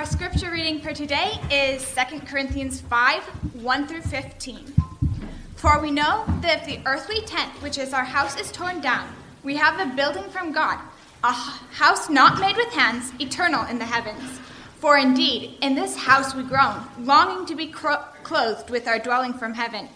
Our scripture reading for today is 2 Corinthians 5 1 through 15. For we know that if the earthly tent, which is our house, is torn down, we have a building from God, a house not made with hands, eternal in the heavens. For indeed, in this house we groan, longing to be cro- clothed with our dwelling from heaven,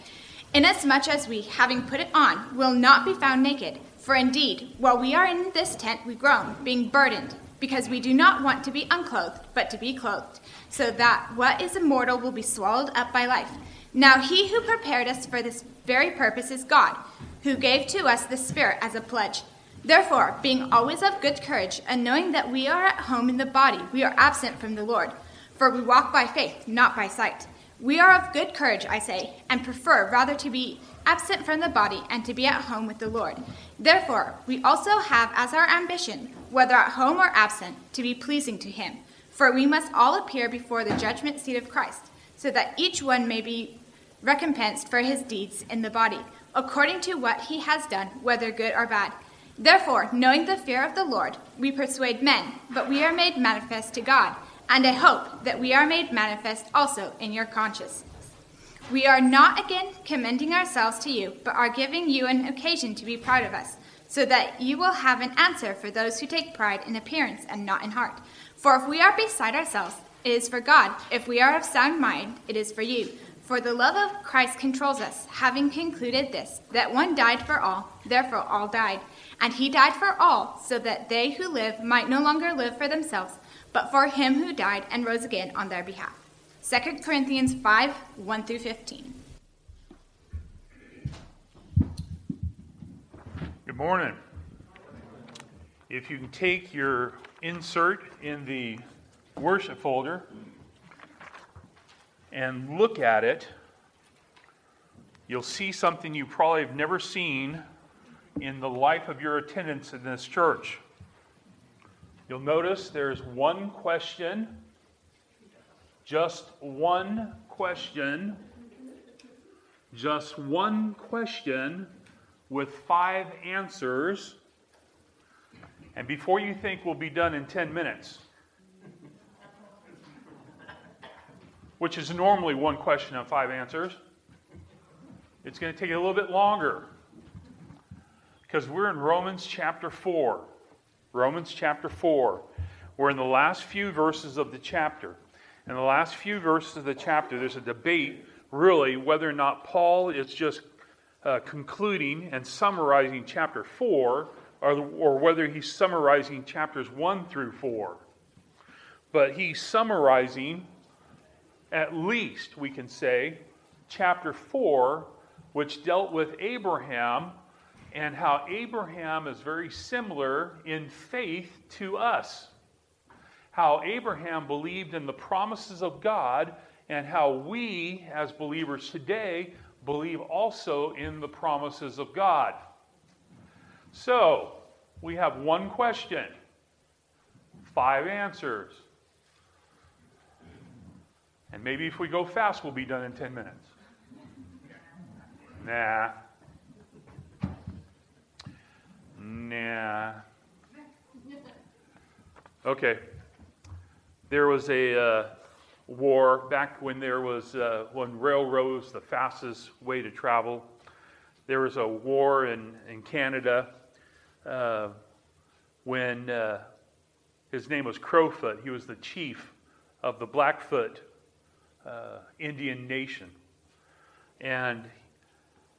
inasmuch as we, having put it on, will not be found naked. For indeed, while we are in this tent, we groan, being burdened, because we do not want to be unclothed, but to be clothed, so that what is immortal will be swallowed up by life. Now he who prepared us for this very purpose is God, who gave to us the Spirit as a pledge. Therefore, being always of good courage, and knowing that we are at home in the body, we are absent from the Lord. For we walk by faith, not by sight. We are of good courage, I say, and prefer rather to be absent from the body and to be at home with the Lord. Therefore, we also have as our ambition, whether at home or absent, to be pleasing to Him. For we must all appear before the judgment seat of Christ, so that each one may be recompensed for his deeds in the body, according to what he has done, whether good or bad. Therefore, knowing the fear of the Lord, we persuade men, but we are made manifest to God, and I hope that we are made manifest also in your conscience. We are not again commending ourselves to you, but are giving you an occasion to be proud of us, so that you will have an answer for those who take pride in appearance and not in heart. For if we are beside ourselves, it is for God. If we are of sound mind, it is for you. For the love of Christ controls us, having concluded this, that one died for all, therefore all died. And he died for all, so that they who live might no longer live for themselves, but for him who died and rose again on their behalf. 2 Corinthians 5 1 through 15. Good morning. If you can take your insert in the worship folder and look at it, you'll see something you probably have never seen in the life of your attendance in this church. You'll notice there's one question, just one question, just one question with five answers. And before you think we'll be done in 10 minutes, which is normally one question and five answers. It's going to take a little bit longer because we're in Romans chapter 4. Romans chapter 4. We're in the last few verses of the chapter. In the last few verses of the chapter, there's a debate, really, whether or not Paul is just uh, concluding and summarizing chapter 4 or, or whether he's summarizing chapters 1 through 4. But he's summarizing at least, we can say, chapter 4, which dealt with Abraham and how Abraham is very similar in faith to us. How Abraham believed in the promises of God, and how we, as believers today, believe also in the promises of God. So, we have one question, five answers. And maybe if we go fast, we'll be done in 10 minutes. Nah. Nah. Okay. There was a uh, war back when there was uh, when railroads the fastest way to travel. There was a war in in Canada uh, when uh, his name was Crowfoot. He was the chief of the Blackfoot uh, Indian nation. And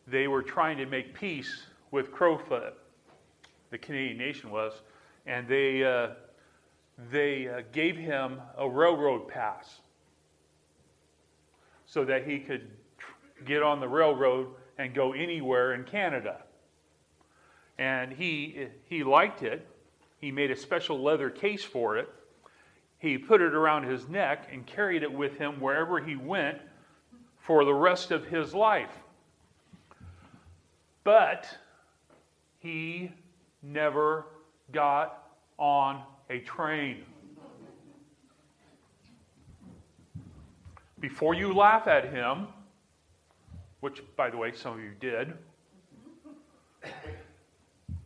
they were trying to make peace with Crowfoot, the Canadian nation was, and they, uh, they uh, gave him a railroad pass so that he could get on the railroad and go anywhere in Canada. And he, he liked it. He made a special leather case for it he put it around his neck and carried it with him wherever he went for the rest of his life. But he never got on a train. Before you laugh at him, which, by the way, some of you did,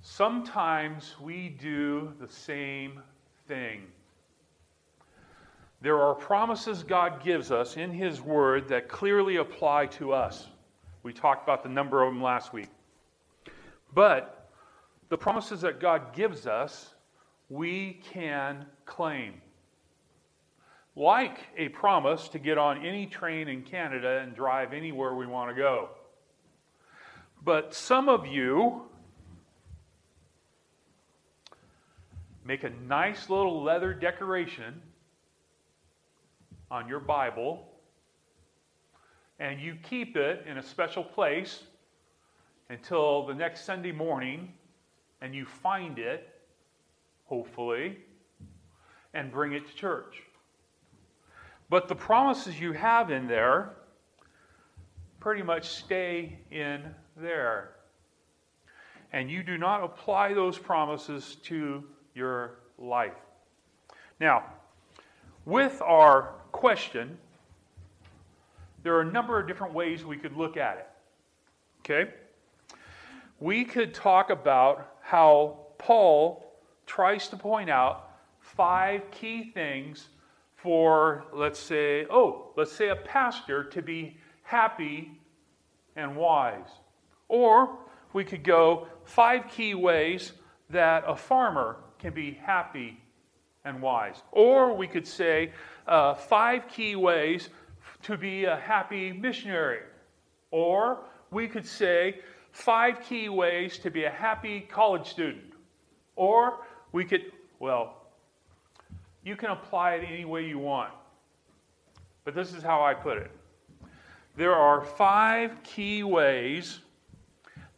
sometimes we do the same thing. there are promises God gives us in His Word that clearly apply to us. We talked about the number of them last week. But the promises that God gives us, we can claim. Like a promise to get on any train in Canada and drive anywhere we want to go. But some of you make a nice little leather decoration on your Bible and you keep it in a special place until the next Sunday morning and you find it, hopefully, and bring it to church. But the promises you have in there pretty much stay in there. And you do not apply those promises to your life. Now, with our question, there are a number of different ways we could look at it. Okay? We could talk about how Paul tries to point out five key things for, let's say, oh, let's say a pastor to be happy and wise. Or we could go five key ways that a farmer can be happy and wise. Or we could say uh, five key ways to be a happy missionary. Or we could say five key ways to be a happy college student. Or we could, well, you can apply it any way you want. But this is how I put it. There are five key ways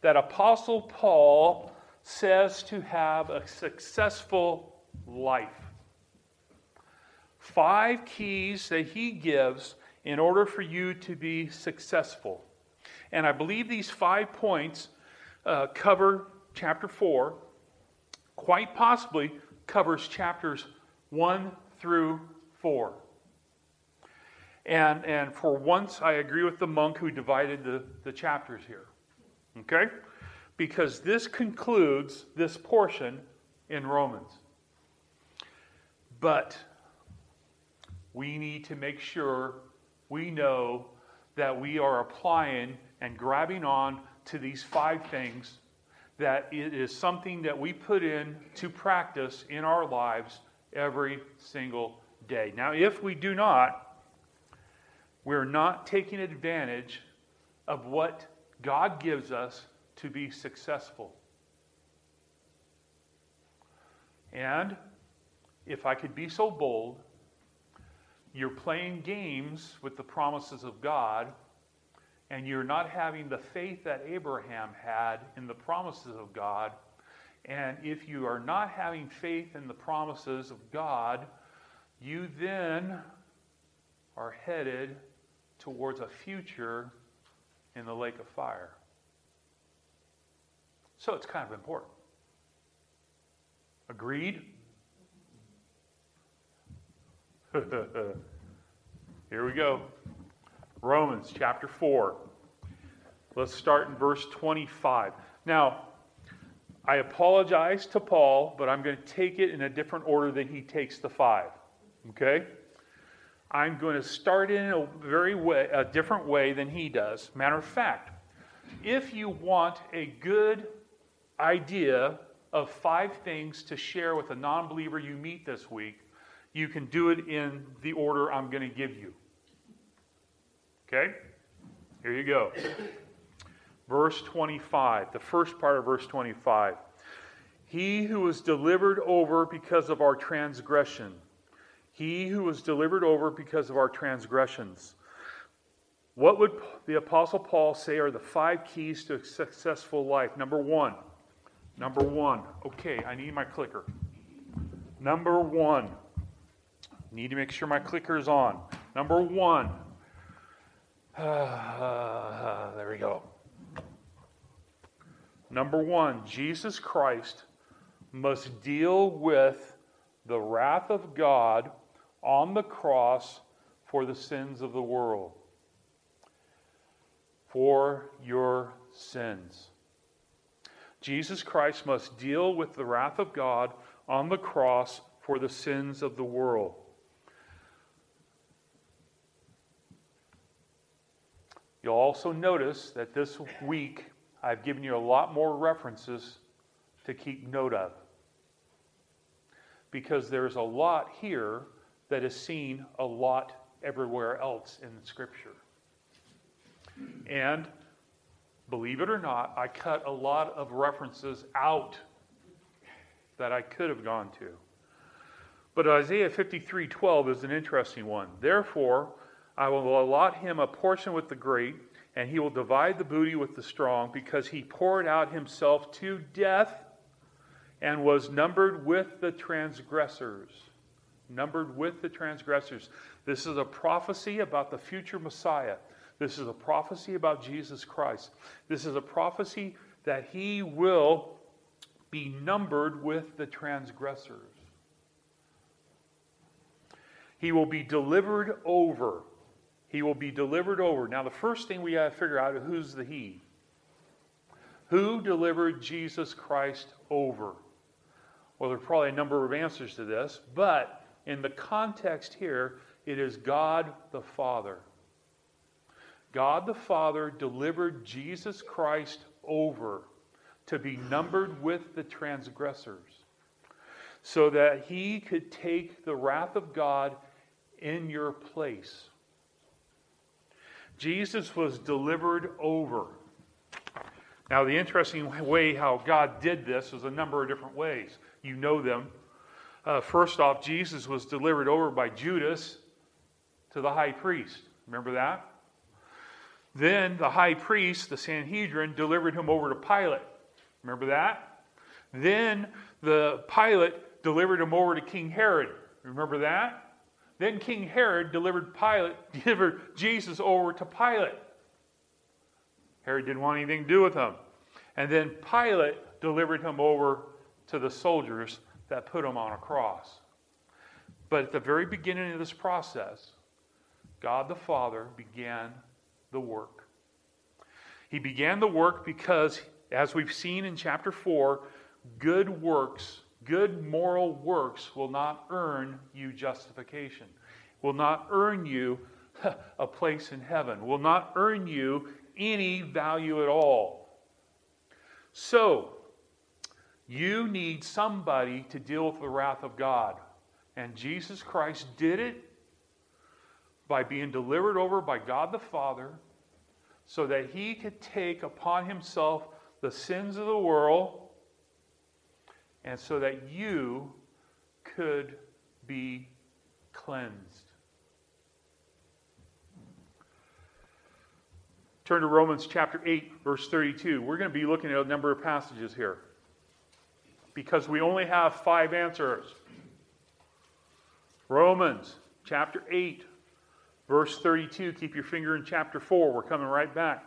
that Apostle Paul says to have a successful life. Five keys that he gives in order for you to be successful. And I believe these five points uh, cover chapter 4, quite possibly covers chapters 1 through 4. And, and for once, I agree with the monk who divided the, the chapters here. Okay? Because this concludes this portion in Romans. But we need to make sure we know that we are applying and grabbing on to these five things, that it is something that we put in to practice in our lives every single day. Now, if we do not, we're not taking advantage of what God gives us to be successful. And if I could be so bold, you're playing games with the promises of God, and you're not having the faith that Abraham had in the promises of God. And if you are not having faith in the promises of God, you then are headed towards a future in the lake of fire. So it's kind of important. Agreed? Here we go. Romans chapter 4. Let's start in verse 25. Now, I apologize to Paul, but I'm going to take it in a different order than he takes the five. Okay? I'm going to start in a very way, a different way than he does. Matter of fact, if you want a good idea of five things to share with a non believer you meet this week, you can do it in the order I'm going to give you. Okay? Here you go. Verse 25, the first part of verse 25. He who was delivered over because of our transgression. He who was delivered over because of our transgressions. What would the Apostle Paul say are the five keys to a successful life? Number one. Number one. Okay, I need my clicker. Number one. Need to make sure my clicker is on. Number one. Uh, there we go. Number one, Jesus Christ must deal with the wrath of God on the cross for the sins of the world. For your sins. Jesus Christ must deal with the wrath of God on the cross for the sins of the world. You'll also notice that this week I've given you a lot more references to keep note of. Because there's a lot here that is seen a lot everywhere else in Scripture. And believe it or not, I cut a lot of references out that I could have gone to. But Isaiah 53 12 is an interesting one. Therefore, I will allot him a portion with the great, and he will divide the booty with the strong, because he poured out himself to death and was numbered with the transgressors. Numbered with the transgressors. This is a prophecy about the future Messiah. This is a prophecy about Jesus Christ. This is a prophecy that he will be numbered with the transgressors. He will be delivered over. He will be delivered over. Now, the first thing we got to figure out is who's the He? Who delivered Jesus Christ over? Well, there are probably a number of answers to this, but in the context here, it is God the Father. God the Father delivered Jesus Christ over to be numbered with the transgressors so that he could take the wrath of God in your place. Jesus was delivered over. Now, the interesting way how God did this is a number of different ways. You know them. Uh, first off, Jesus was delivered over by Judas to the high priest. Remember that? Then the high priest, the Sanhedrin, delivered him over to Pilate. Remember that? Then the Pilate delivered him over to King Herod. Remember that? Then King Herod delivered Pilate, delivered Jesus over to Pilate. Herod didn't want anything to do with him. And then Pilate delivered him over to the soldiers that put him on a cross. But at the very beginning of this process, God the Father began the work. He began the work because, as we've seen in chapter 4, good works, good moral works will not earn you justification, will not earn you a place in heaven, will not earn you any value at all. So, you need somebody to deal with the wrath of God. And Jesus Christ did it by being delivered over by God the Father so that he could take upon himself the sins of the world and so that you could be cleansed. Turn to Romans chapter 8, verse 32. We're going to be looking at a number of passages here because we only have five answers. Romans chapter 8, verse 32. Keep your finger in chapter 4. We're coming right back.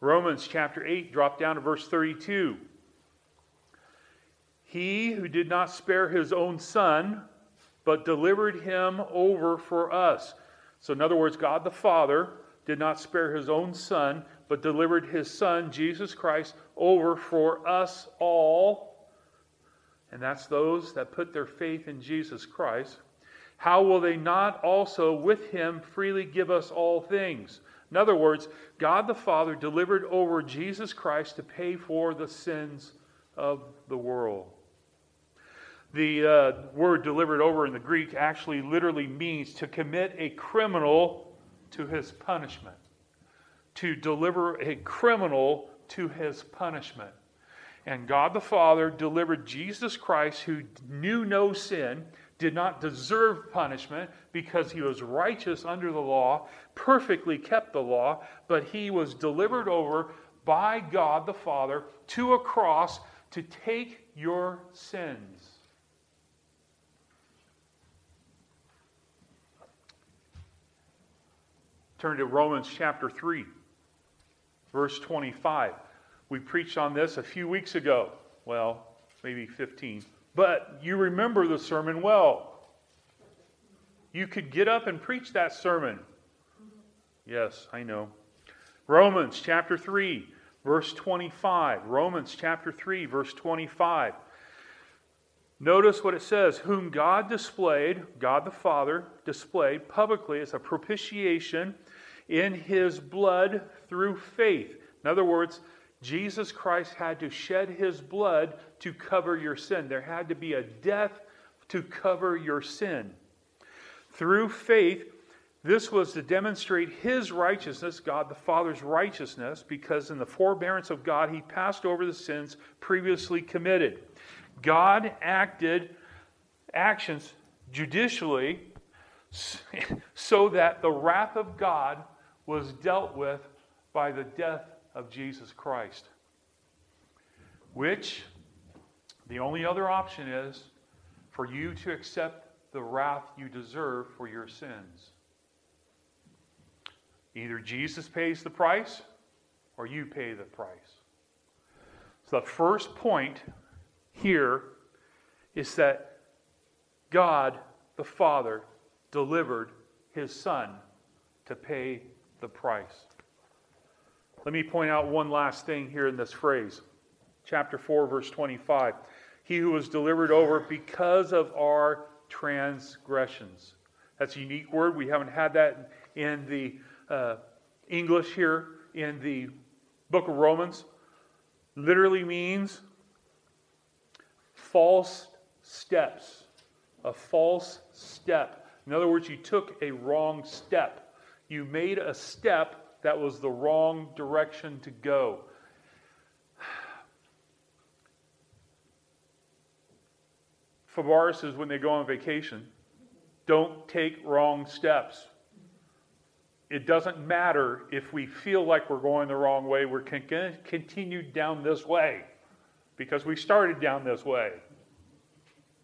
Romans chapter 8, drop down to verse 32. He who did not spare his own son, but delivered him over for us. So, in other words, God the Father did not spare his own son, but delivered his son, Jesus Christ, over for us all. And that's those that put their faith in Jesus Christ how will they not also with him freely give us all things? In other words, God the Father delivered over Jesus Christ to pay for the sins of the world. The uh, word delivered over in the Greek actually literally means to commit a criminal to his punishment. To deliver a criminal to his punishment. And God the Father delivered Jesus Christ, who knew no sin, did not deserve punishment because he was righteous under the law, perfectly kept the law, but he was delivered over by God the Father to a cross to take your sins. Turn to Romans chapter 3, verse 25. We preached on this a few weeks ago. Well, maybe 15. But you remember the sermon well. You could get up and preach that sermon. Yes, I know. Romans chapter 3, verse 25. Romans chapter 3, verse 25. Notice what it says Whom God displayed, God the Father displayed publicly as a propitiation in his blood through faith. In other words, Jesus Christ had to shed his blood to cover your sin. There had to be a death to cover your sin. Through faith, this was to demonstrate his righteousness, God the Father's righteousness, because in the forbearance of God, he passed over the sins previously committed. God acted actions judicially so that the wrath of God was dealt with by the death of Jesus Christ. Which, the only other option is for you to accept the wrath you deserve for your sins. Either Jesus pays the price or you pay the price. So the first point here is that God the Father delivered his Son to pay the price. Let me point out one last thing here in this phrase. Chapter 4, verse 25. He who was delivered over because of our transgressions. That's a unique word. We haven't had that in the uh, English here in the book of Romans. Literally means false steps. A false step. In other words, you took a wrong step. You made a step that was the wrong direction to go. Fabaris is when they go on vacation. Don't take wrong steps. It doesn't matter if we feel like we're going the wrong way, we're going to continue down this way because we started down this way.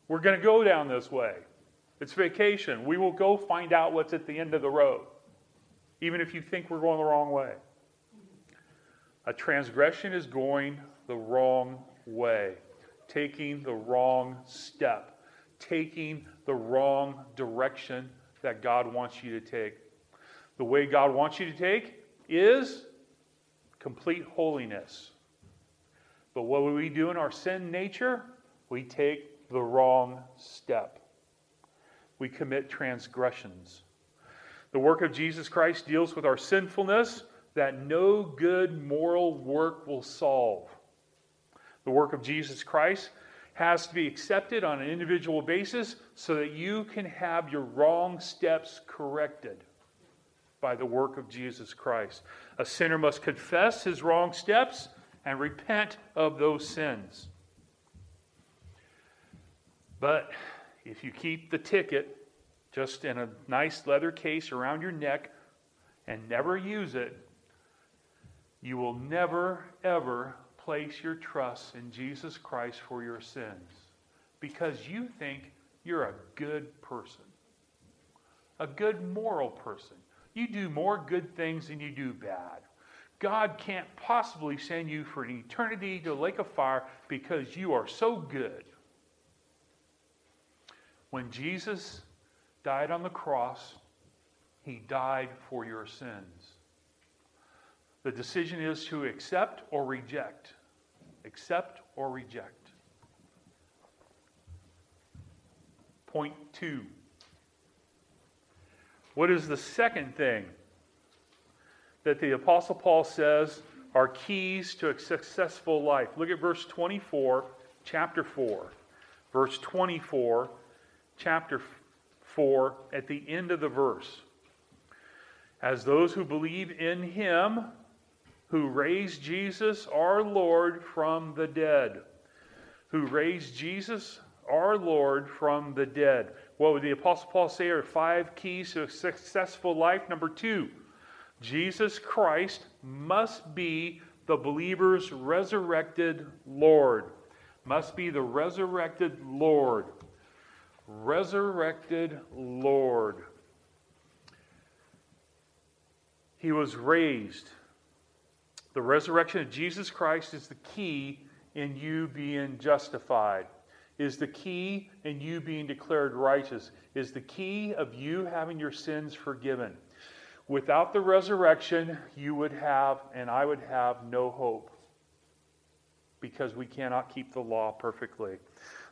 We're going to go down this way. It's vacation. We will go find out what's at the end of the road, even if you think we're going the wrong way. A transgression is going the wrong way taking the wrong step, taking the wrong direction that God wants you to take. The way God wants you to take is complete holiness. But what do we do in our sin nature? We take the wrong step. We commit transgressions. The work of Jesus Christ deals with our sinfulness that no good moral work will solve. The work of Jesus Christ has to be accepted on an individual basis so that you can have your wrong steps corrected by the work of Jesus Christ. A sinner must confess his wrong steps and repent of those sins. But if you keep the ticket just in a nice leather case around your neck and never use it, you will never, ever place your trust in Jesus Christ for your sins because you think you're a good person, a good moral person. You do more good things than you do bad. God can't possibly send you for an eternity to a lake of fire because you are so good. When Jesus died on the cross, he died for your sins. The decision is to accept or reject accept or reject. Point two. What is the second thing that the Apostle Paul says are keys to a successful life? Look at verse 24, chapter 4. Verse 24, chapter 4, at the end of the verse. As those who believe in him, who raised Jesus our Lord from the dead. Who raised Jesus our Lord from the dead. What would the Apostle Paul say are five keys to a successful life? Number two, Jesus Christ must be the believer's resurrected Lord. Must be the resurrected Lord. Resurrected Lord. He was raised. The resurrection of Jesus Christ is the key in you being justified, is the key in you being declared righteous, is the key of you having your sins forgiven. Without the resurrection, you would have, and I would have, no hope because we cannot keep the law perfectly.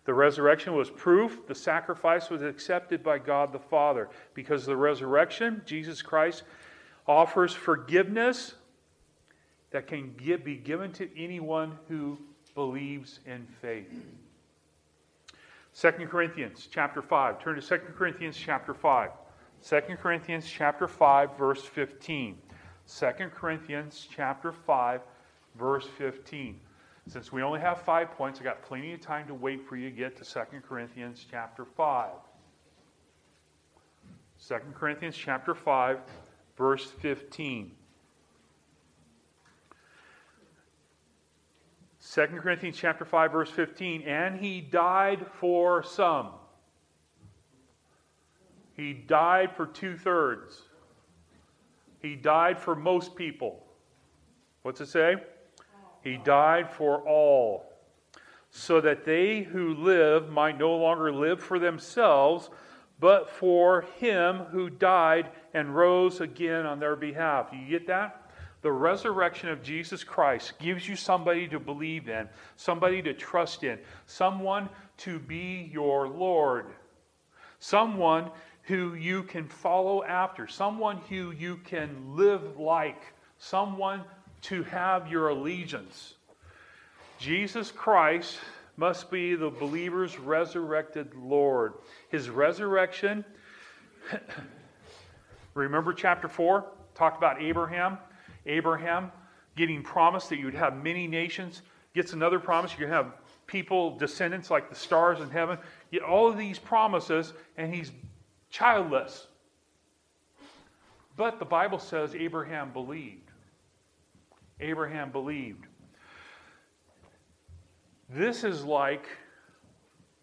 The resurrection was proof the sacrifice was accepted by God the Father. Because the resurrection, Jesus Christ offers forgiveness that can give, be given to anyone who believes in faith. 2 Corinthians chapter 5. Turn to 2 Corinthians chapter 5. 2 Corinthians chapter 5 verse 15. 2 Corinthians chapter 5 verse 15. Since we only have 5 points, I got plenty of time to wait for you to get to 2 Corinthians chapter 5. 2 Corinthians chapter 5 verse 15. 2 Corinthians chapter 5 verse 15 and he died for some. He died for two thirds. He died for most people. What's it say? He died for all, so that they who live might no longer live for themselves, but for him who died and rose again on their behalf. You get that? The resurrection of Jesus Christ gives you somebody to believe in, somebody to trust in, someone to be your Lord, someone who you can follow after, someone who you can live like, someone to have your allegiance. Jesus Christ must be the believer's resurrected Lord. His resurrection, remember chapter 4? Talked about Abraham. Abraham getting promised that you'd have many nations, gets another promise you're going to have people, descendants like the stars in heaven. Get all of these promises, and he's childless. But the Bible says Abraham believed. Abraham believed. This is like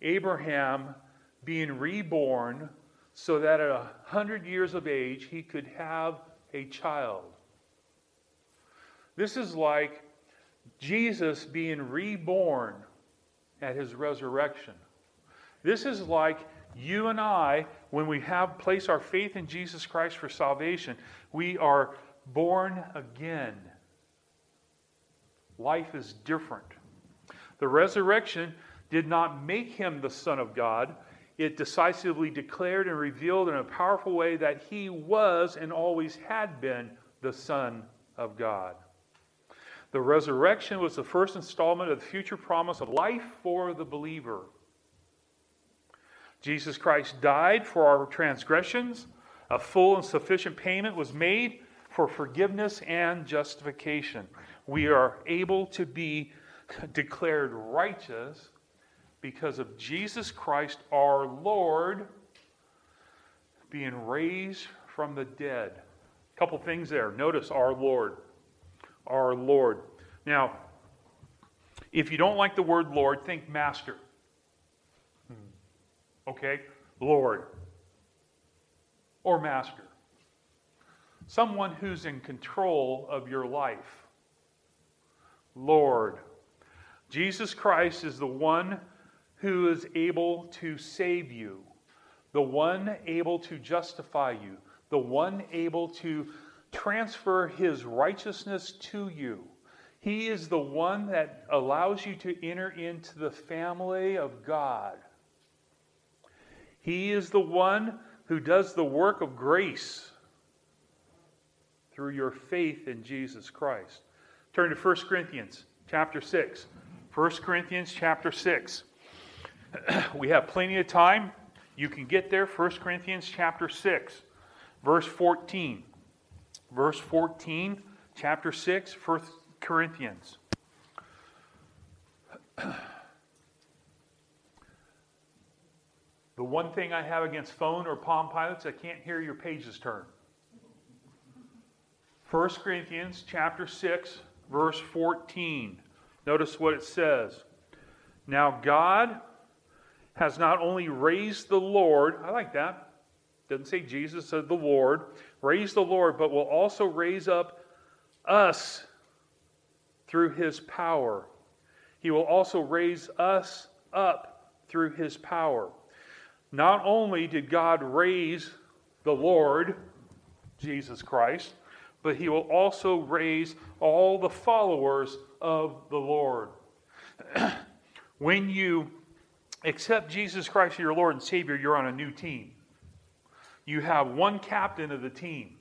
Abraham being reborn so that at a hundred years of age he could have a child. This is like Jesus being reborn at his resurrection. This is like you and I, when we have place our faith in Jesus Christ for salvation, we are born again. Life is different. The resurrection did not make him the Son of God. It decisively declared and revealed in a powerful way that he was and always had been the Son of God. The resurrection was the first installment of the future promise of life for the believer. Jesus Christ died for our transgressions. A full and sufficient payment was made for forgiveness and justification. We are able to be declared righteous because of Jesus Christ our Lord being raised from the dead. A couple things there. Notice our Lord. Our Lord. Now, if you don't like the word Lord, think master. Hmm. Okay? Lord or master. Someone who's in control of your life. Lord. Jesus Christ is the one who is able to save you, the one able to justify you, the one able to transfer his righteousness to you. He is the one that allows you to enter into the family of God. He is the one who does the work of grace through your faith in Jesus Christ. Turn to 1 Corinthians chapter 6. 1 Corinthians chapter 6. we have plenty of time. You can get there. 1 Corinthians chapter 6, verse 14. Verse 14, chapter 6, 1 Corinthians. The one thing I have against phone or Palm Pilots, I can't hear your pages turn. 1 Corinthians chapter 6, verse 14. Notice what it says. Now God has not only raised the Lord, I like that. Doesn't say Jesus, said the Lord, raised the Lord, but will also raise up us through his power. He will also raise us up through his power. Not only did God raise the Lord, Jesus Christ, but he will also raise all the followers of the Lord. when you accept Jesus Christ as your Lord and Savior, you're on a new team. You have one captain of the team.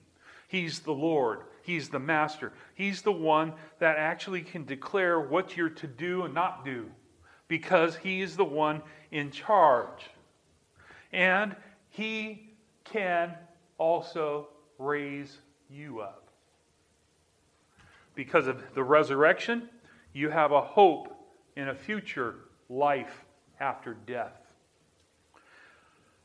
He's the Lord. He's the master. He's the one that actually can declare what you're to do and not do because he is the one in charge. And he can also raise you up. Because of the resurrection, you have a hope in a future life after death.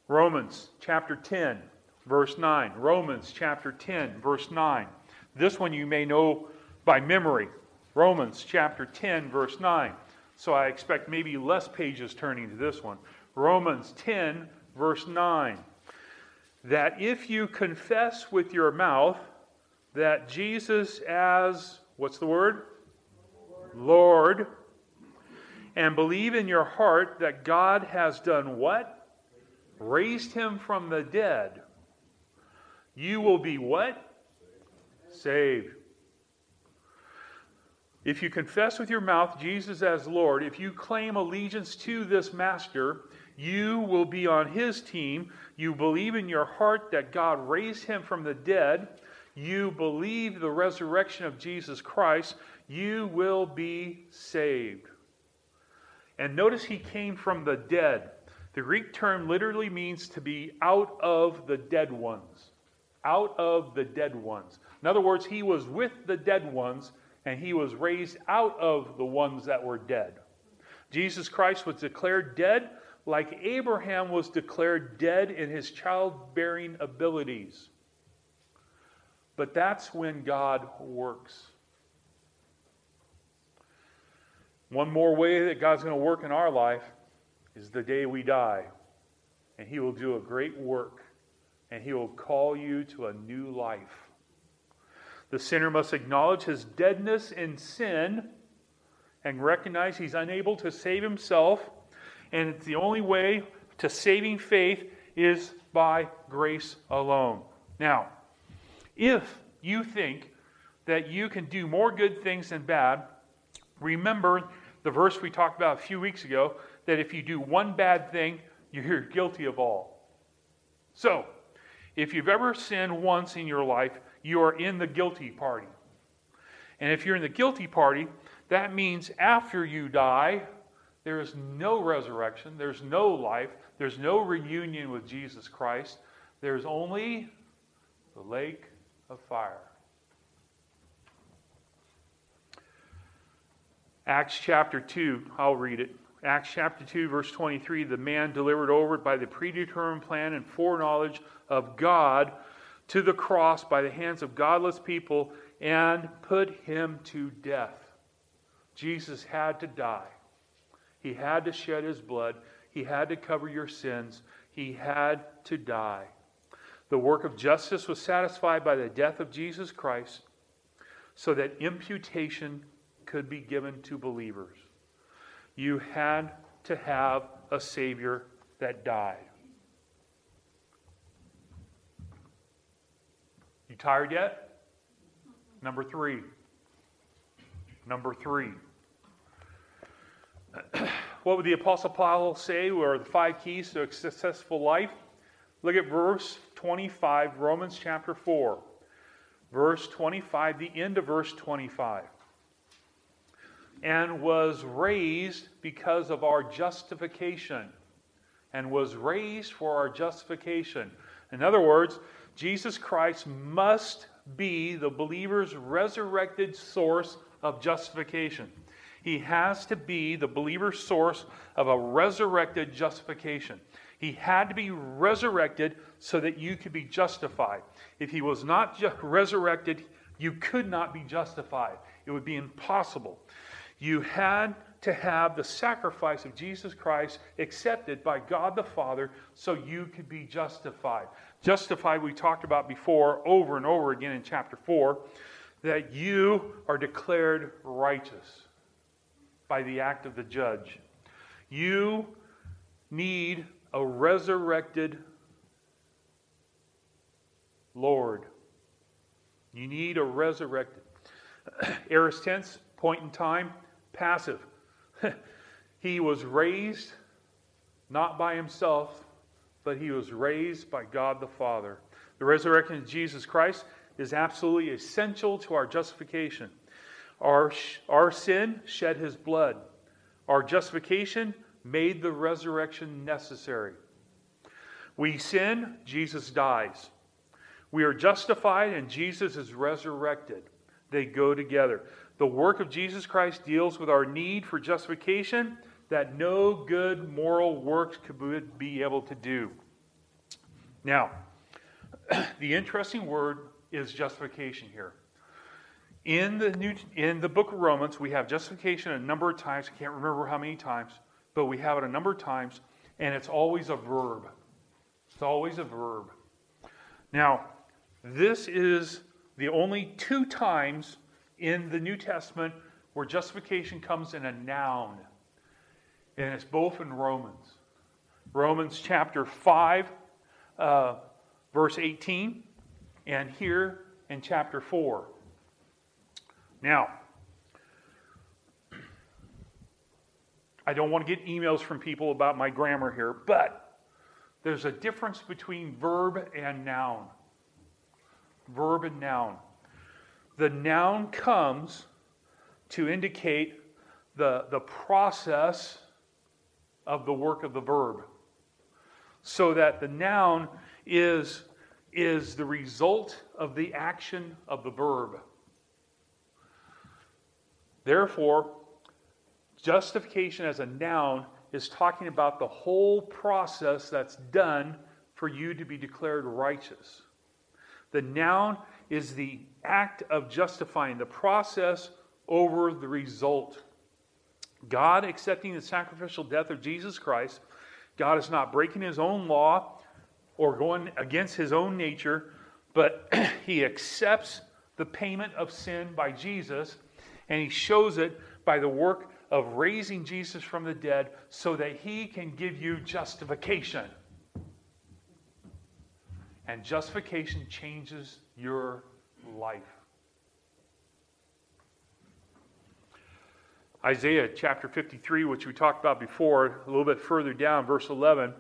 Romans chapter 10, verse 9. Romans chapter 10, verse 9. This one you may know by memory. Romans chapter 10, verse 9. So I expect maybe less pages turning to this one. Romans 10, verse 9. That if you confess with your mouth that Jesus as, what's the word? Lord. And believe in your heart that God has done what? Raised him from the dead. You will be what? Saved. If you confess with your mouth Jesus as Lord, if you claim allegiance to this master, you will be on his team. You believe in your heart that God raised him from the dead. You believe the resurrection of Jesus Christ. You will be saved. And notice he came from the dead. The Greek term literally means to be out of the dead ones. Out of the dead ones. In other words, he was with the dead ones and he was raised out of the ones that were dead. Jesus Christ was declared dead like Abraham was declared dead in his childbearing abilities. But that's when God works. One more way that God's going to work in our life is the day we die. And He will do a great work, and He will call you to a new life. The sinner must acknowledge his deadness in sin and recognize he's unable to save himself. And it's the only way to saving faith is by grace alone. Now, if you think that you can do more good things than bad, Remember the verse we talked about a few weeks ago that if you do one bad thing, you're guilty of all. So, if you've ever sinned once in your life, you are in the guilty party. And if you're in the guilty party, that means after you die, there is no resurrection, there's no life, there's no reunion with Jesus Christ. There's only the lake of fire. Acts chapter 2, I'll read it. Acts chapter 2, verse 23 the man delivered over by the predetermined plan and foreknowledge of God to the cross by the hands of godless people and put him to death. Jesus had to die. He had to shed his blood. He had to cover your sins. He had to die. The work of justice was satisfied by the death of Jesus Christ so that imputation could be given to believers. You had to have a Savior that died. You tired yet? Number three. Number three. what would the Apostle Paul say were the five keys to a successful life? Look at verse 25, Romans chapter 4. Verse 25, the end of verse 25 and was raised because of our justification. And was raised for our justification. In other words, Jesus Christ must be the believer's resurrected source of justification. He has to be the believer's source of a resurrected justification. He had to be resurrected so that you could be justified. If he was not resurrected, you could not be justified. It would be impossible. You had to have the sacrifice of Jesus Christ accepted by God the Father so you could be justified. Justified, we talked about before over and over again in chapter 4, that you are declared righteous by the act of the judge. You need a resurrected Lord. You need a resurrected. Aorist tense, point in time passive. he was raised not by himself, but he was raised by God the Father. The resurrection of Jesus Christ is absolutely essential to our justification. Our, our sin shed his blood. Our justification made the resurrection necessary. We sin, Jesus dies. We are justified, and Jesus is resurrected. They go together. The work of Jesus Christ deals with our need for justification that no good moral works could be able to do. Now, the interesting word is justification here. In the, New, in the book of Romans, we have justification a number of times. I can't remember how many times, but we have it a number of times, and it's always a verb. It's always a verb. Now, this is the only two times in the New Testament where justification comes in a noun, and it's both in Romans. Romans chapter 5, uh, verse 18, and here in chapter 4. Now, I don't want to get emails from people about my grammar here, but there's a difference between verb and noun. Verb and noun. The noun comes to indicate the, the process of the work of the verb. So that the noun is, is the result of the action of the verb. Therefore, justification as a noun is talking about the whole process that's done for you to be declared righteous. The noun is the act of justifying, the process over the result. God accepting the sacrificial death of Jesus Christ, God is not breaking his own law or going against his own nature, but he accepts the payment of sin by Jesus and he shows it by the work of raising Jesus from the dead so that he can give you justification. And justification changes your life. Isaiah chapter 53, which we talked about before, a little bit further down, verse 11,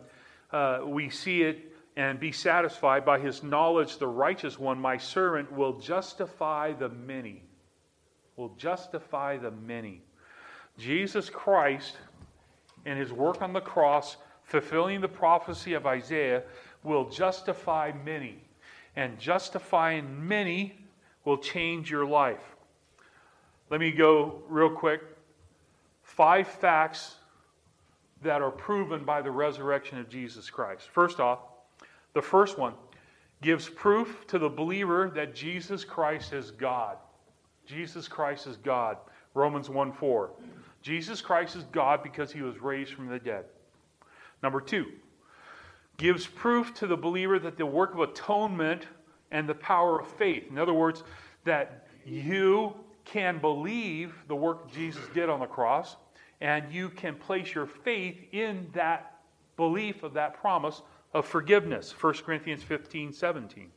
uh, we see it and be satisfied by his knowledge, the righteous one, my servant, will justify the many will justify the many. Jesus Christ, and his work on the cross, fulfilling the prophecy of Isaiah, will justify many. And justifying many will change your life. Let me go real quick. Five facts that are proven by the resurrection of Jesus Christ. First off, the first one gives proof to the believer that Jesus Christ is God. Jesus Christ is God. Romans 1 4. Jesus Christ is God because he was raised from the dead. Number two, gives proof to the believer that the work of atonement and the power of faith. In other words, that you can believe the work Jesus did on the cross and you can place your faith in that belief of that promise of forgiveness. 1 Corinthians 15 17.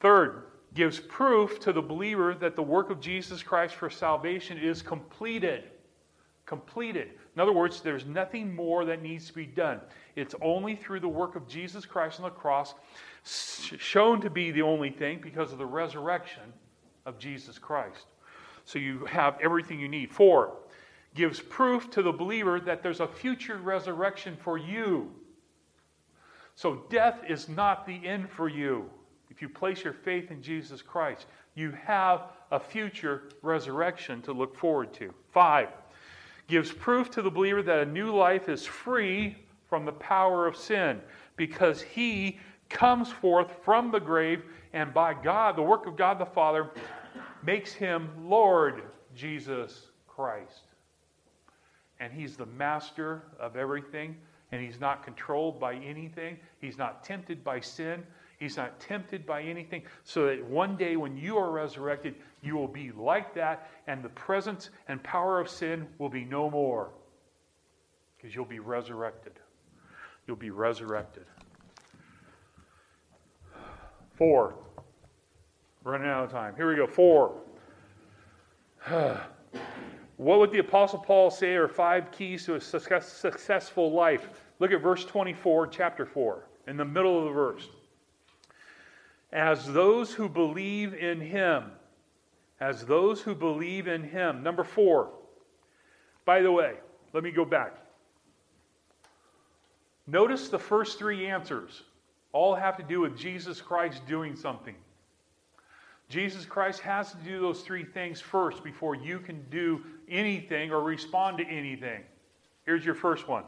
Third, gives proof to the believer that the work of Jesus Christ for salvation is completed. Completed. In other words, there's nothing more that needs to be done. It's only through the work of Jesus Christ on the cross, shown to be the only thing because of the resurrection of Jesus Christ. So you have everything you need. Four, gives proof to the believer that there's a future resurrection for you. So death is not the end for you if you place your faith in Jesus Christ, you have a future resurrection to look forward to. Five, gives proof to the believer that a new life is free from the power of sin because he comes forth from the grave and by God, the work of God the Father, makes him Lord Jesus Christ. And he's the master of everything, and he's not controlled by anything, he's not tempted by sin. He's not tempted by anything, so that one day when you are resurrected, you will be like that, and the presence and power of sin will be no more. Because you'll be resurrected. You'll be resurrected. Four. Running out of time. Here we go. Four. what would the Apostle Paul say are five keys to a successful life? Look at verse 24, chapter 4, in the middle of the verse. As those who believe in him. As those who believe in him. Number four. By the way, let me go back. Notice the first three answers all have to do with Jesus Christ doing something. Jesus Christ has to do those three things first before you can do anything or respond to anything. Here's your first one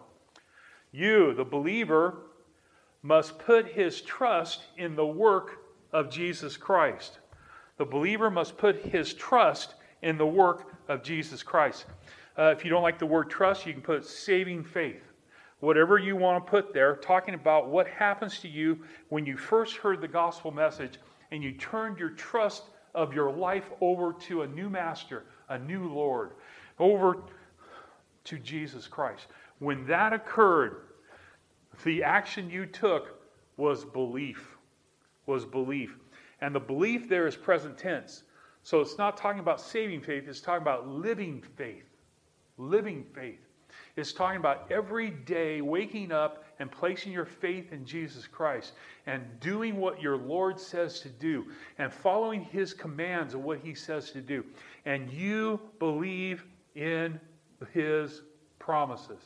You, the believer, must put his trust in the work of Jesus Christ. The believer must put his trust in the work of Jesus Christ. Uh, if you don't like the word trust, you can put saving faith. Whatever you want to put there, talking about what happens to you when you first heard the gospel message and you turned your trust of your life over to a new master, a new Lord, over to Jesus Christ. When that occurred, the action you took was belief. Was belief. And the belief there is present tense. So it's not talking about saving faith, it's talking about living faith. Living faith. It's talking about every day waking up and placing your faith in Jesus Christ and doing what your Lord says to do and following his commands of what he says to do. And you believe in his promises.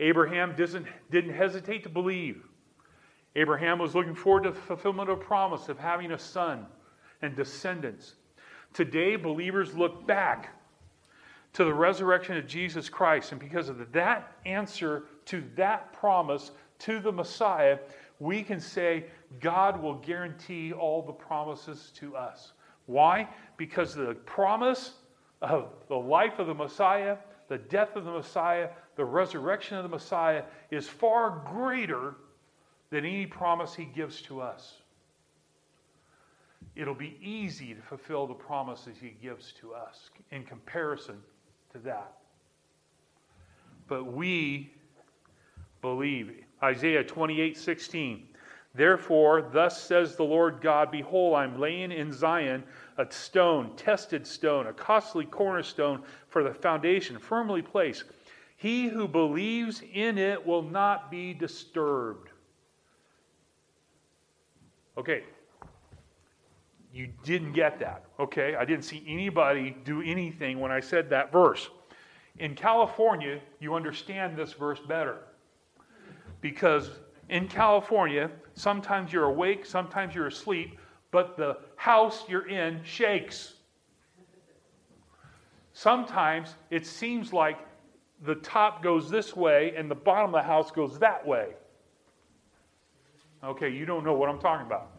Abraham didn't, didn't hesitate to believe. Abraham was looking forward to the fulfillment of promise of having a son and descendants. Today, believers look back to the resurrection of Jesus Christ. And because of that answer to that promise to the Messiah, we can say God will guarantee all the promises to us. Why? Because the promise of the life of the Messiah, the death of the Messiah, the resurrection of the Messiah is far greater than any promise he gives to us. It'll be easy to fulfill the promises he gives to us in comparison to that. But we believe. Isaiah 28 16. Therefore, thus says the Lord God Behold, I'm laying in Zion a stone, tested stone, a costly cornerstone for the foundation, firmly placed. He who believes in it will not be disturbed. Okay, you didn't get that. Okay, I didn't see anybody do anything when I said that verse. In California, you understand this verse better. Because in California, sometimes you're awake, sometimes you're asleep, but the house you're in shakes. Sometimes it seems like the top goes this way and the bottom of the house goes that way. Okay, you don't know what I'm talking about.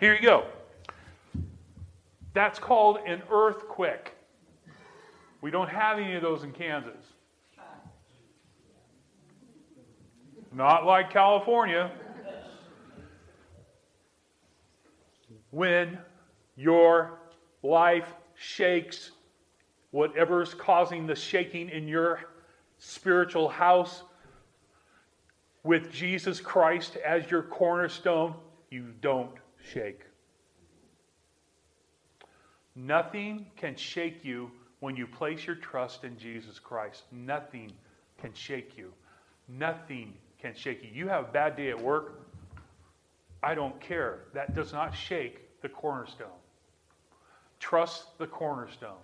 Here you go. That's called an earthquake. We don't have any of those in Kansas. Not like California. When your life shakes, whatever's causing the shaking in your spiritual house, with Jesus Christ as your cornerstone, you don't shake. Nothing can shake you when you place your trust in Jesus Christ. Nothing can shake you. Nothing can shake you. You have a bad day at work. I don't care. That does not shake the cornerstone. Trust the cornerstone.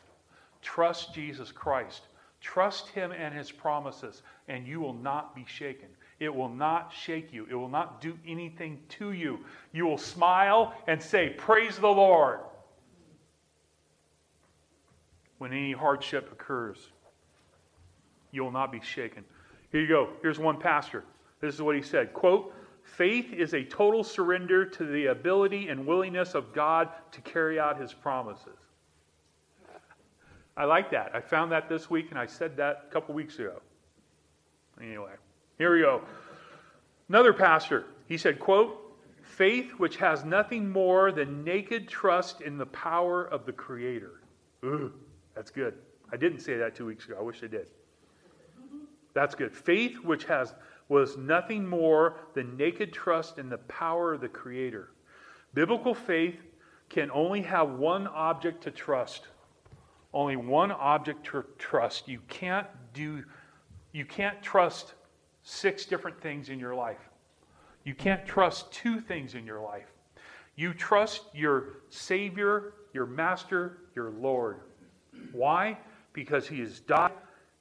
Trust Jesus Christ. Trust Him and His promises, and you will not be shaken. It will not shake you. It will not do anything to you. You will smile and say, Praise the Lord when any hardship occurs. You will not be shaken. Here you go. Here's one pastor. This is what he said quote, faith is a total surrender to the ability and willingness of God to carry out his promises. I like that. I found that this week and I said that a couple weeks ago. Anyway, here we go. Another pastor, he said, quote, faith which has nothing more than naked trust in the power of the Creator. Ugh. That's good. I didn't say that two weeks ago. I wish I did. That's good. Faith, which has was nothing more than naked trust in the power of the Creator. Biblical faith can only have one object to trust. Only one object to trust. You can't do you can't trust six different things in your life. You can't trust two things in your life. You trust your Savior, your Master, your Lord. Why? Because He has died.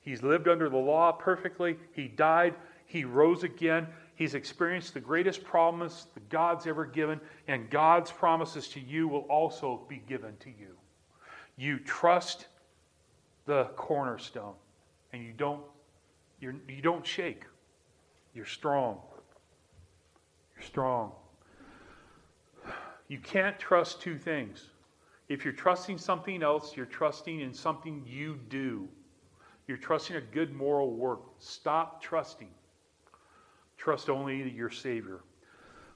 He's lived under the law perfectly. He died. He rose again. He's experienced the greatest promise that God's ever given, and God's promises to you will also be given to you. You trust the cornerstone, and you don't, you're, you don't shake. You're strong. You're strong. You can't trust two things. If you're trusting something else, you're trusting in something you do. You're trusting a good moral work. Stop trusting. Trust only your Savior.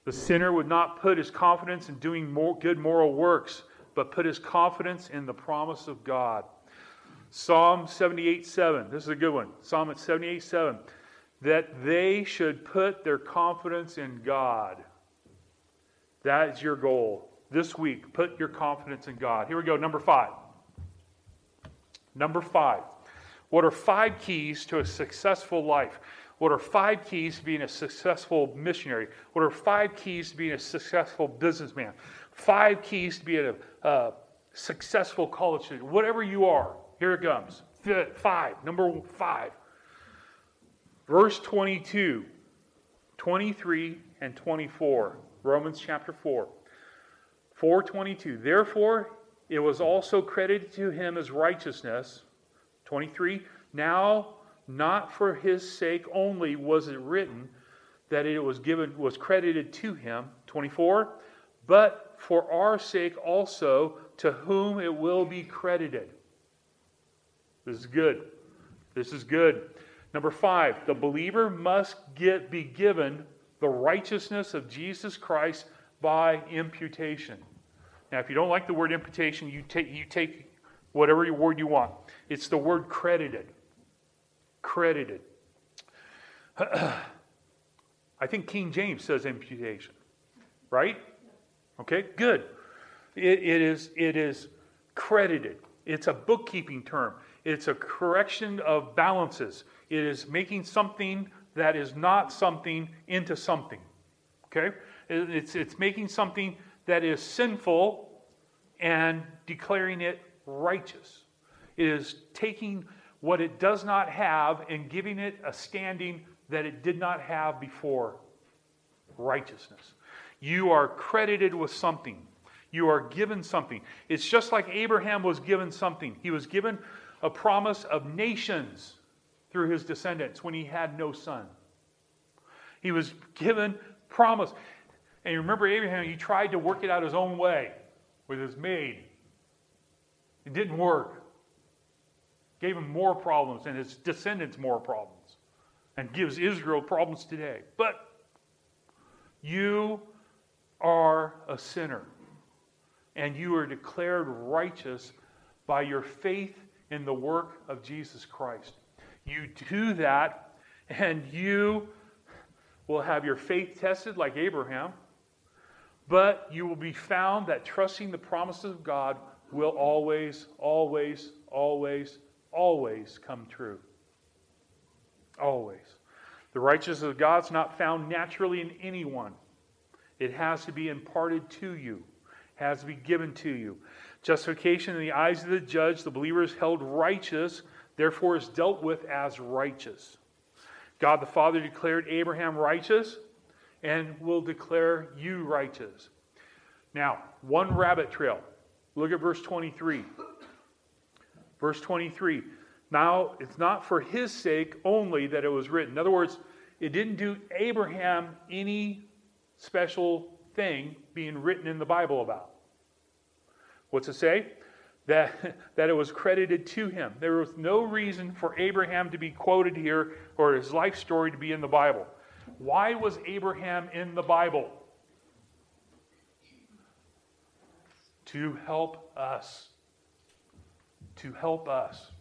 The sinner would not put his confidence in doing more good moral works, but put his confidence in the promise of God. Psalm 78 7. This is a good one. Psalm 78 7. That they should put their confidence in God. That is your goal. This week, put your confidence in God. Here we go. Number five. Number five. What are five keys to a successful life? What are five keys to being a successful missionary? What are five keys to being a successful businessman? Five keys to being a, a successful college student. Whatever you are, here it comes. Five. Number five. Verse 22, 23, and 24. Romans chapter 4. 422. Therefore, it was also credited to him as righteousness. 23. Now not for his sake only was it written that it was given was credited to him 24 but for our sake also to whom it will be credited this is good this is good number 5 the believer must get be given the righteousness of Jesus Christ by imputation now if you don't like the word imputation you take you take whatever word you want it's the word credited credited. I think King James says imputation, right? Okay, good. It, it, is, it is credited. It's a bookkeeping term. It's a correction of balances. It is making something that is not something into something. Okay? It's, it's making something that is sinful and declaring it righteous. It is taking what it does not have and giving it a standing that it did not have before righteousness. You are credited with something. You are given something. It's just like Abraham was given something. He was given a promise of nations through his descendants when he had no son. He was given promise. And you remember Abraham, he tried to work it out his own way with his maid. It didn't work gave him more problems and his descendants more problems, and gives Israel problems today. But you are a sinner, and you are declared righteous by your faith in the work of Jesus Christ. You do that, and you will have your faith tested like Abraham, but you will be found that trusting the promises of God will always, always, always, always come true. Always. The righteousness of God is not found naturally in anyone. It has to be imparted to you, it has to be given to you. Justification in the eyes of the judge, the believer is held righteous, therefore is dealt with as righteous. God the Father declared Abraham righteous and will declare you righteous. Now, one rabbit trail. Look at verse 23. Verse 23 Now, it's not for his sake only that it was written. In other words, it didn't do Abraham any special thing being written in the Bible about. What's it say? That, that it was credited to him. There was no reason for Abraham to be quoted here or his life story to be in the Bible. Why was Abraham in the Bible? To help us to help us.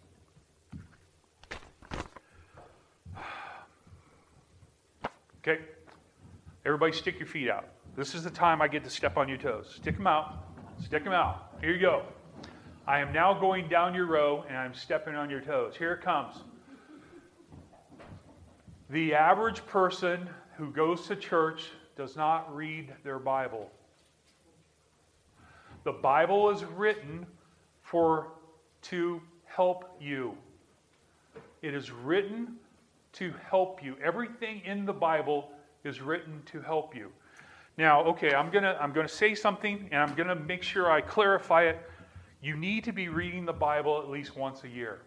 Okay? Everybody stick your feet out. This is the time I get to step on your toes. Stick them out. Stick them out. Here you go. I am now going down your row and I'm stepping on your toes. Here it comes. The average person who goes to church does not read their Bible. The Bible is written for to help you. It is written to help you. Everything in the Bible is written to help you. Now, okay, I'm going to I'm going to say something and I'm going to make sure I clarify it. You need to be reading the Bible at least once a year.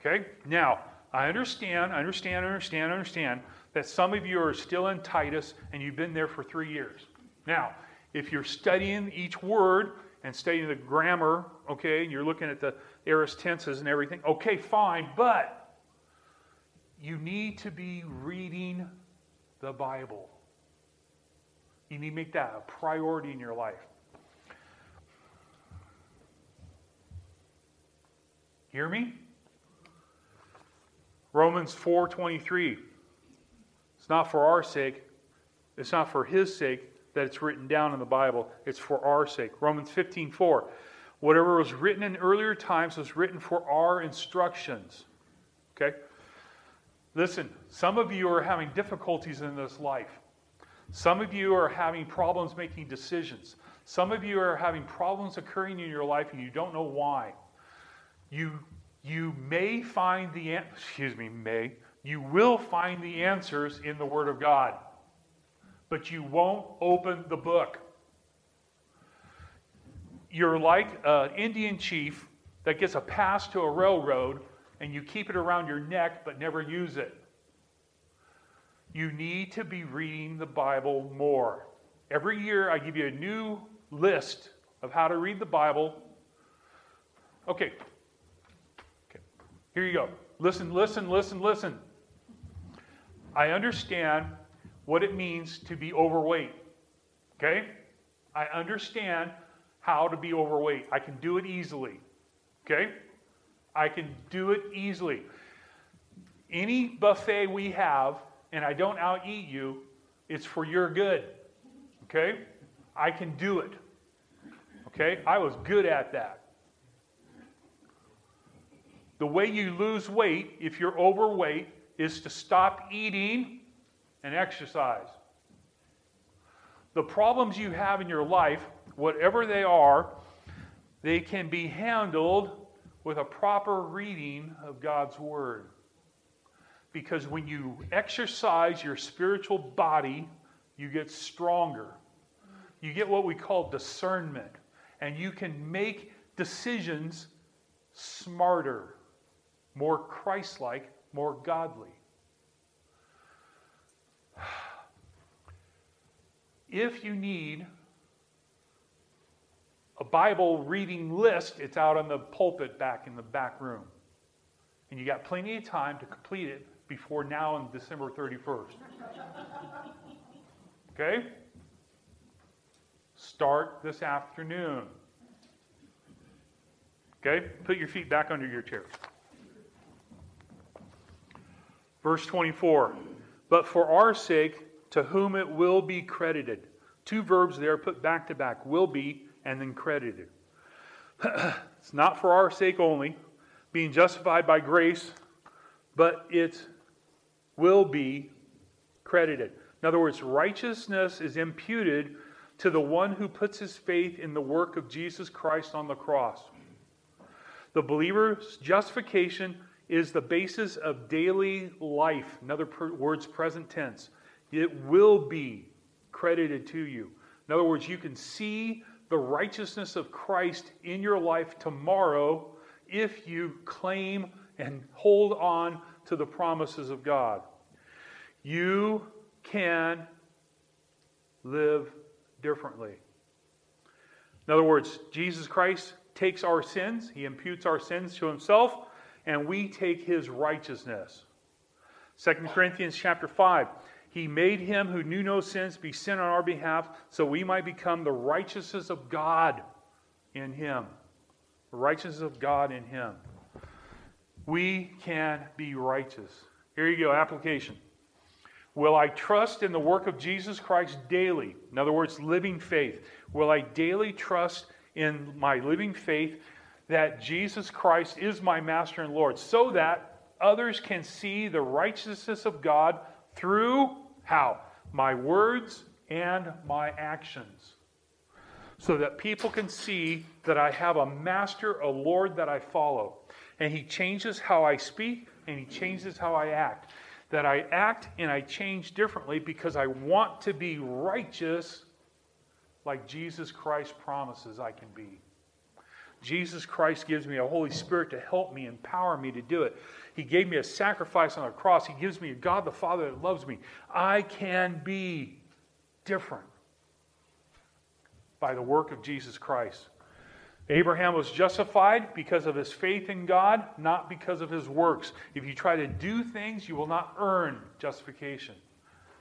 Okay? Now, I understand, I understand, understand, understand that some of you are still in Titus and you've been there for three years. Now, if you're studying each word and studying the grammar, okay, and you're looking at the aorist tenses and everything, okay, fine, but you need to be reading the Bible. You need to make that a priority in your life. Hear me? Romans 4:23. It's not for our sake. It's not for his sake that it's written down in the Bible. It's for our sake. Romans 15:4. Whatever was written in earlier times was written for our instructions. Okay? Listen, some of you are having difficulties in this life. Some of you are having problems making decisions. Some of you are having problems occurring in your life and you don't know why. You, you may find the excuse me, may you will find the answers in the Word of God, but you won't open the book. You're like an Indian chief that gets a pass to a railroad and you keep it around your neck but never use it. You need to be reading the Bible more. Every year, I give you a new list of how to read the Bible. Okay. Here you go. Listen, listen, listen, listen. I understand what it means to be overweight. Okay? I understand how to be overweight. I can do it easily. Okay? I can do it easily. Any buffet we have, and I don't out eat you, it's for your good. Okay? I can do it. Okay? I was good at that. The way you lose weight, if you're overweight, is to stop eating and exercise. The problems you have in your life, whatever they are, they can be handled with a proper reading of God's Word. Because when you exercise your spiritual body, you get stronger. You get what we call discernment, and you can make decisions smarter, more Christ like, more godly. If you need a Bible reading list, it's out on the pulpit back in the back room. And you got plenty of time to complete it before now and December 31st. Okay? Start this afternoon. Okay? Put your feet back under your chair. Verse 24. But for our sake, to whom it will be credited. Two verbs there put back to back will be and then credited. it's not for our sake only, being justified by grace, but it will be credited. In other words, righteousness is imputed to the one who puts his faith in the work of Jesus Christ on the cross. The believer's justification is the basis of daily life. In other words, present tense. It will be credited to you. In other words, you can see the righteousness of Christ in your life tomorrow if you claim and hold on to the promises of God. You can live differently. In other words, Jesus Christ takes our sins, he imputes our sins to himself, and we take his righteousness. 2 Corinthians chapter 5. He made him who knew no sins be sin on our behalf, so we might become the righteousness of God in him. The righteousness of God in him. We can be righteous. Here you go, application. Will I trust in the work of Jesus Christ daily? In other words, living faith. Will I daily trust in my living faith that Jesus Christ is my master and Lord so that others can see the righteousness of God through how? My words and my actions so that people can see that I have a master, a Lord that I follow. And He changes how I speak and He changes how I act. That I act and I change differently because I want to be righteous like Jesus Christ promises I can be. Jesus Christ gives me a Holy Spirit to help me, empower me to do it. He gave me a sacrifice on the cross. He gives me a God the Father that loves me. I can be different by the work of Jesus Christ. Abraham was justified because of his faith in God, not because of his works. If you try to do things, you will not earn justification.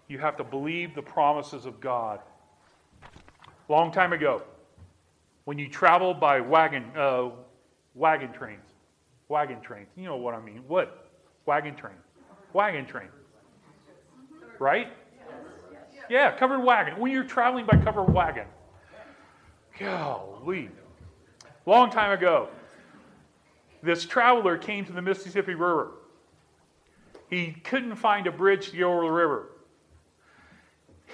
You have to believe the promises of God. Long time ago, when you travel by wagon, uh, wagon trains, wagon trains, you know what I mean. What? Wagon train. Wagon train. Right? Yeah, covered wagon. When you're traveling by covered wagon, Golly. Long time ago, this traveler came to the Mississippi River. He couldn't find a bridge to get over the river.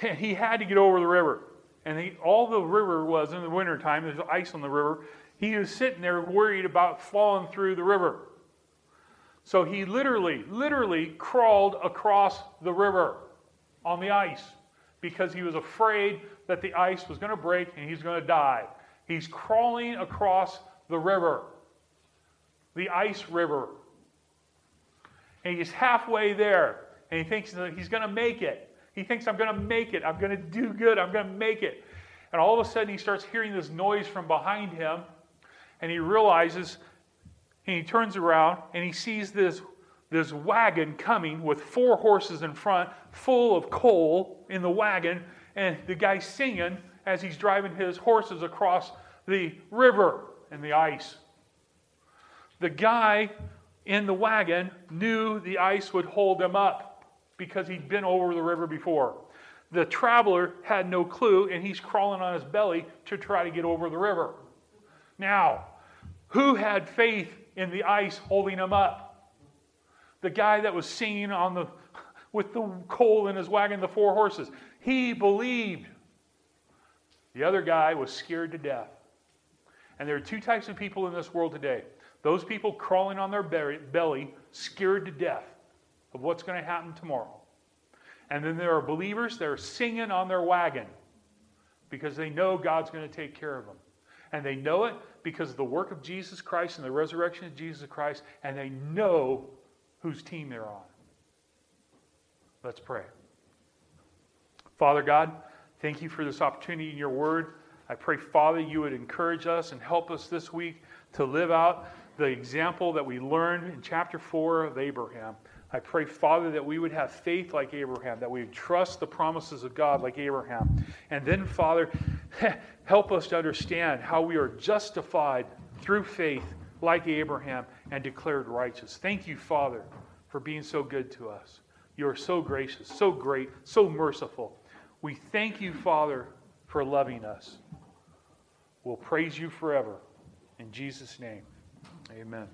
He had to get over the river. And he, all the river was in the wintertime, there's ice on the river. He was sitting there worried about falling through the river. So he literally, literally crawled across the river on the ice because he was afraid that the ice was going to break and he's going to die. He's crawling across the river, the ice river. And he's halfway there and he thinks that he's going to make it. He thinks, I'm going to make it. I'm going to do good. I'm going to make it. And all of a sudden, he starts hearing this noise from behind him. And he realizes, and he turns around and he sees this, this wagon coming with four horses in front, full of coal in the wagon and the guy singing as he's driving his horses across the river and the ice. The guy in the wagon knew the ice would hold him up because he'd been over the river before. The traveler had no clue, and he's crawling on his belly to try to get over the river. Now, who had faith in the ice holding him up? The guy that was singing on the with the coal in his wagon, the four horses. He believed. The other guy was scared to death. And there are two types of people in this world today those people crawling on their belly, scared to death of what's going to happen tomorrow. And then there are believers that are singing on their wagon because they know God's going to take care of them. And they know it because of the work of Jesus Christ and the resurrection of Jesus Christ, and they know whose team they're on. Let's pray. Father God, thank you for this opportunity in your word. I pray, Father, you would encourage us and help us this week to live out the example that we learned in chapter 4 of Abraham. I pray, Father, that we would have faith like Abraham, that we would trust the promises of God like Abraham. And then, Father, help us to understand how we are justified through faith like Abraham and declared righteous. Thank you, Father, for being so good to us. You are so gracious, so great, so merciful. We thank you, Father, for loving us. We'll praise you forever. In Jesus' name, amen.